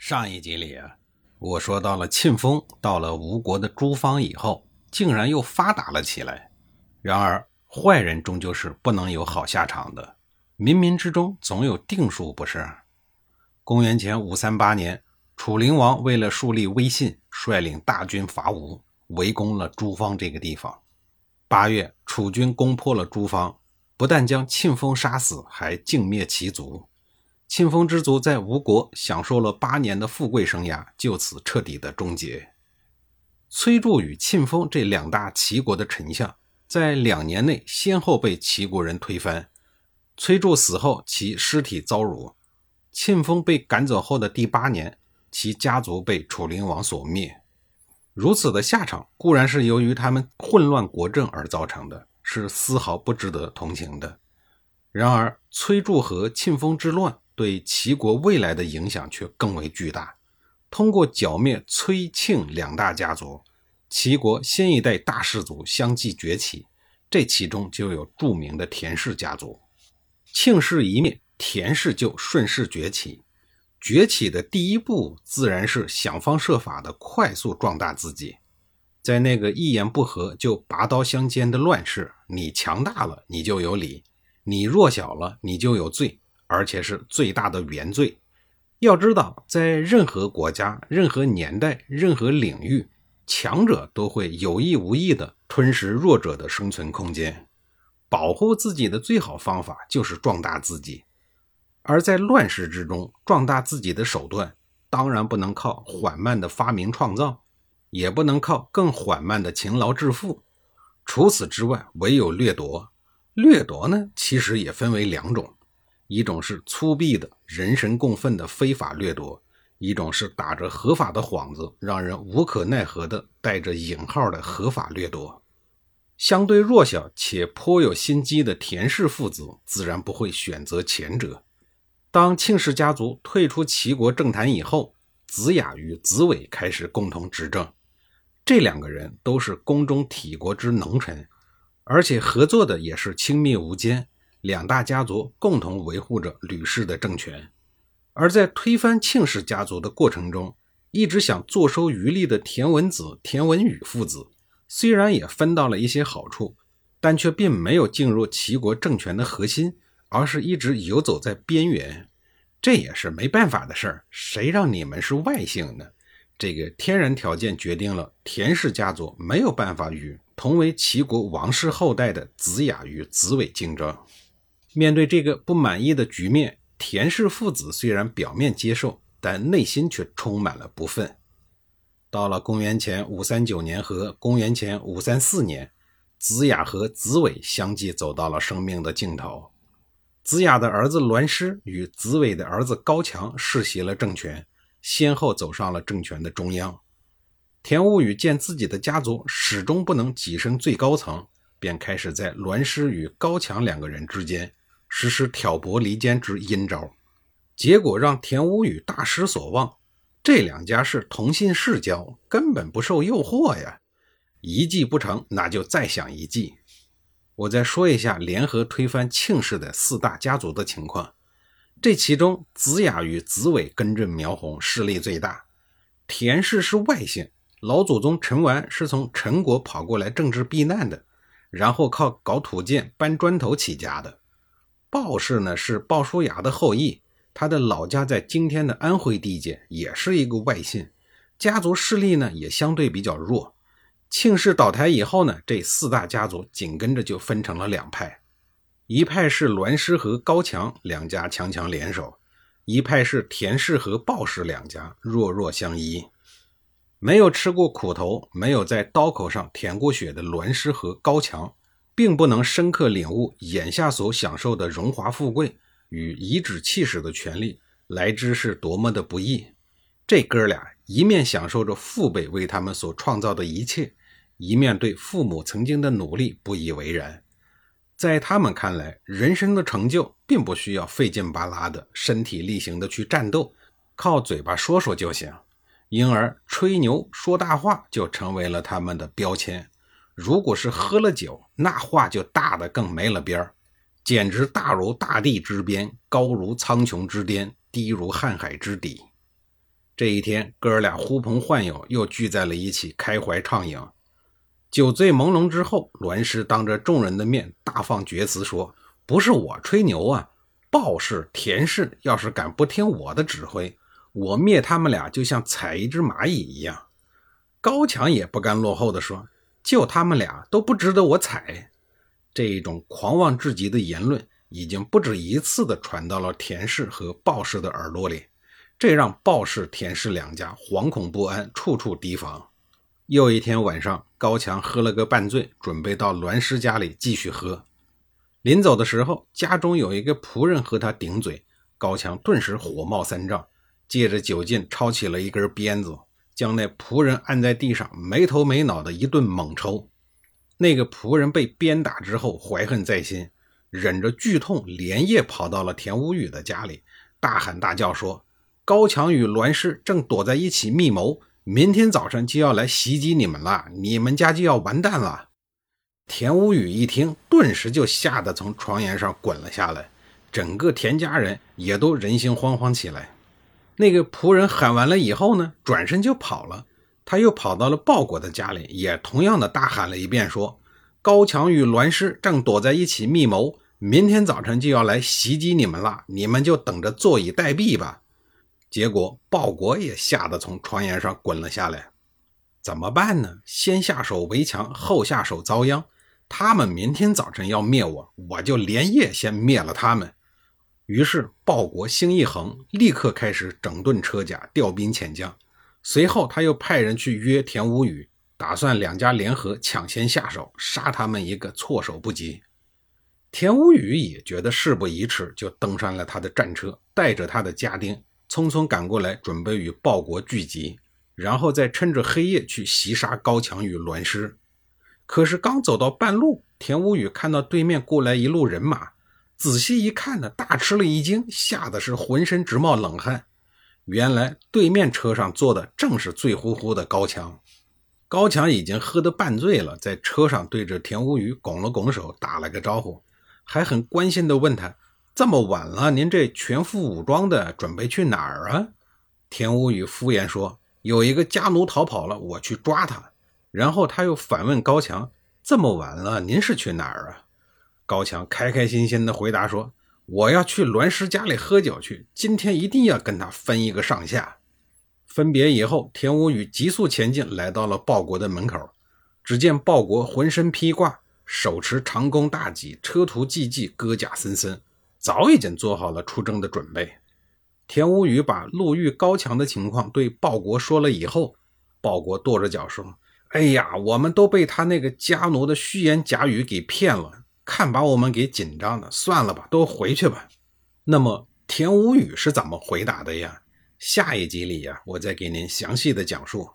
上一集里啊，我说到了庆丰到了吴国的诸方以后，竟然又发达了起来。然而，坏人终究是不能有好下场的，冥冥之中总有定数，不是？公元前五三八年，楚灵王为了树立威信，率领大军伐吴，围攻了诸方这个地方。八月，楚军攻破了诸方，不但将庆丰杀死，还尽灭其族。庆丰之族在吴国享受了八年的富贵生涯，就此彻底的终结。崔杼与庆丰这两大齐国的丞相，在两年内先后被齐国人推翻。崔杼死后，其尸体遭辱；庆丰被赶走后的第八年，其家族被楚灵王所灭。如此的下场，固然是由于他们混乱国政而造成的，是丝毫不值得同情的。然而，崔杼和庆丰之乱。对齐国未来的影响却更为巨大。通过剿灭崔、庆两大家族，齐国新一代大氏族相继崛起。这其中就有著名的田氏家族。庆氏一灭，田氏就顺势崛起。崛起的第一步，自然是想方设法的快速壮大自己。在那个一言不合就拔刀相间的乱世，你强大了，你就有理；你弱小了，你就有罪。而且是最大的原罪。要知道，在任何国家、任何年代、任何领域，强者都会有意无意地吞噬弱者的生存空间。保护自己的最好方法就是壮大自己。而在乱世之中，壮大自己的手段，当然不能靠缓慢的发明创造，也不能靠更缓慢的勤劳致富。除此之外，唯有掠夺。掠夺呢，其实也分为两种。一种是粗鄙的人神共愤的非法掠夺，一种是打着合法的幌子，让人无可奈何的带着引号的合法掠夺。相对弱小且颇有心机的田氏父子，自然不会选择前者。当庆氏家族退出齐国政坛以后，子雅与子伟开始共同执政。这两个人都是宫中体国之能臣，而且合作的也是亲密无间。两大家族共同维护着吕氏的政权，而在推翻庆氏家族的过程中，一直想坐收渔利的田文子、田文宇父子，虽然也分到了一些好处，但却并没有进入齐国政权的核心，而是一直游走在边缘。这也是没办法的事儿，谁让你们是外姓呢？这个天然条件决定了田氏家族没有办法与同为齐国王室后代的子雅与子伟竞争。面对这个不满意的局面，田氏父子虽然表面接受，但内心却充满了不忿。到了公元前五三九年和公元前五三四年，子雅和子伟相继走到了生命的尽头。子雅的儿子栾师与子伟的儿子高强世袭了政权，先后走上了政权的中央。田无宇见自己的家族始终不能跻身最高层，便开始在栾师与高强两个人之间。实施挑拨离间之阴招，结果让田无宇大失所望。这两家是同姓世交，根本不受诱惑呀！一计不成，那就再想一计。我再说一下联合推翻庆氏的四大家族的情况。这其中，子雅与子伟根正苗红，势力最大。田氏是外姓，老祖宗陈完是从陈国跑过来政治避难的，然后靠搞土建、搬砖头起家的。鲍氏呢是鲍叔牙的后裔，他的老家在今天的安徽地界，也是一个外姓，家族势力呢也相对比较弱。庆氏倒台以后呢，这四大家族紧跟着就分成了两派，一派是栾氏和高强两家强强联手，一派是田氏和鲍氏两家弱弱相依。没有吃过苦头，没有在刀口上舔过血的栾氏和高强。并不能深刻领悟眼下所享受的荣华富贵与颐指气使的权利来之是多么的不易。这哥俩一面享受着父辈为他们所创造的一切，一面对父母曾经的努力不以为然。在他们看来，人生的成就并不需要费劲巴拉的身体力行的去战斗，靠嘴巴说说就行。因而，吹牛说大话就成为了他们的标签。如果是喝了酒，那话就大的更没了边儿，简直大如大地之边，高如苍穹之巅，低如瀚海之底。这一天，哥俩呼朋唤友，又聚在了一起，开怀畅饮。酒醉朦胧之后，栾师当着众人的面大放厥词，说：“不是我吹牛啊，鲍氏、田氏要是敢不听我的指挥，我灭他们俩就像踩一只蚂蚁一样。”高强也不甘落后的说：“就他们俩都不值得我踩。”这一种狂妄至极的言论，已经不止一次的传到了田氏和鲍氏的耳朵里，这让鲍氏、田氏两家惶恐不安，处处提防。又一天晚上，高强喝了个半醉，准备到栾师家里继续喝。临走的时候，家中有一个仆人和他顶嘴，高强顿时火冒三丈，借着酒劲抄起了一根鞭子，将那仆人按在地上，没头没脑的一顿猛抽。那个仆人被鞭打之后，怀恨在心，忍着剧痛，连夜跑到了田无宇的家里，大喊大叫说：“高强与栾师正躲在一起密谋。”明天早晨就要来袭击你们了，你们家就要完蛋了。田无宇一听，顿时就吓得从床沿上滚了下来，整个田家人也都人心惶惶起来。那个仆人喊完了以后呢，转身就跑了。他又跑到了鲍国的家里，也同样的大喊了一遍，说：“高强与栾师正躲在一起密谋，明天早晨就要来袭击你们了，你们就等着坐以待毙吧。”结果鲍国也吓得从床沿上滚了下来，怎么办呢？先下手为强，后下手遭殃。他们明天早晨要灭我，我就连夜先灭了他们。于是鲍国心一横，立刻开始整顿车甲，调兵遣将。随后他又派人去约田无宇，打算两家联合抢先下手，杀他们一个措手不及。田无宇也觉得事不宜迟，就登上了他的战车，带着他的家丁。匆匆赶过来，准备与鲍国聚集，然后再趁着黑夜去袭杀高强与栾师。可是刚走到半路，田无宇看到对面过来一路人马，仔细一看呢，大吃了一惊，吓得是浑身直冒冷汗。原来对面车上坐的正是醉乎乎的高强。高强已经喝得半醉了，在车上对着田无宇拱了拱手，打了个招呼，还很关心地问他。这么晚了，您这全副武装的准备去哪儿啊？田无宇敷衍说：“有一个家奴逃跑了，我去抓他。”然后他又反问高强：“这么晚了，您是去哪儿啊？”高强开开心心地回答说：“我要去栾师家里喝酒去，今天一定要跟他分一个上下。”分别以后，田无宇急速前进，来到了鲍国的门口。只见鲍国浑身披挂，手持长弓大戟，车途济济，戈甲森森。早已经做好了出征的准备。田无宇把路遇高强的情况对鲍国说了以后，鲍国跺着脚说：“哎呀，我们都被他那个家奴的虚言假语给骗了，看把我们给紧张的。算了吧，都回去吧。”那么田无语是怎么回答的呀？下一集里呀，我再给您详细的讲述。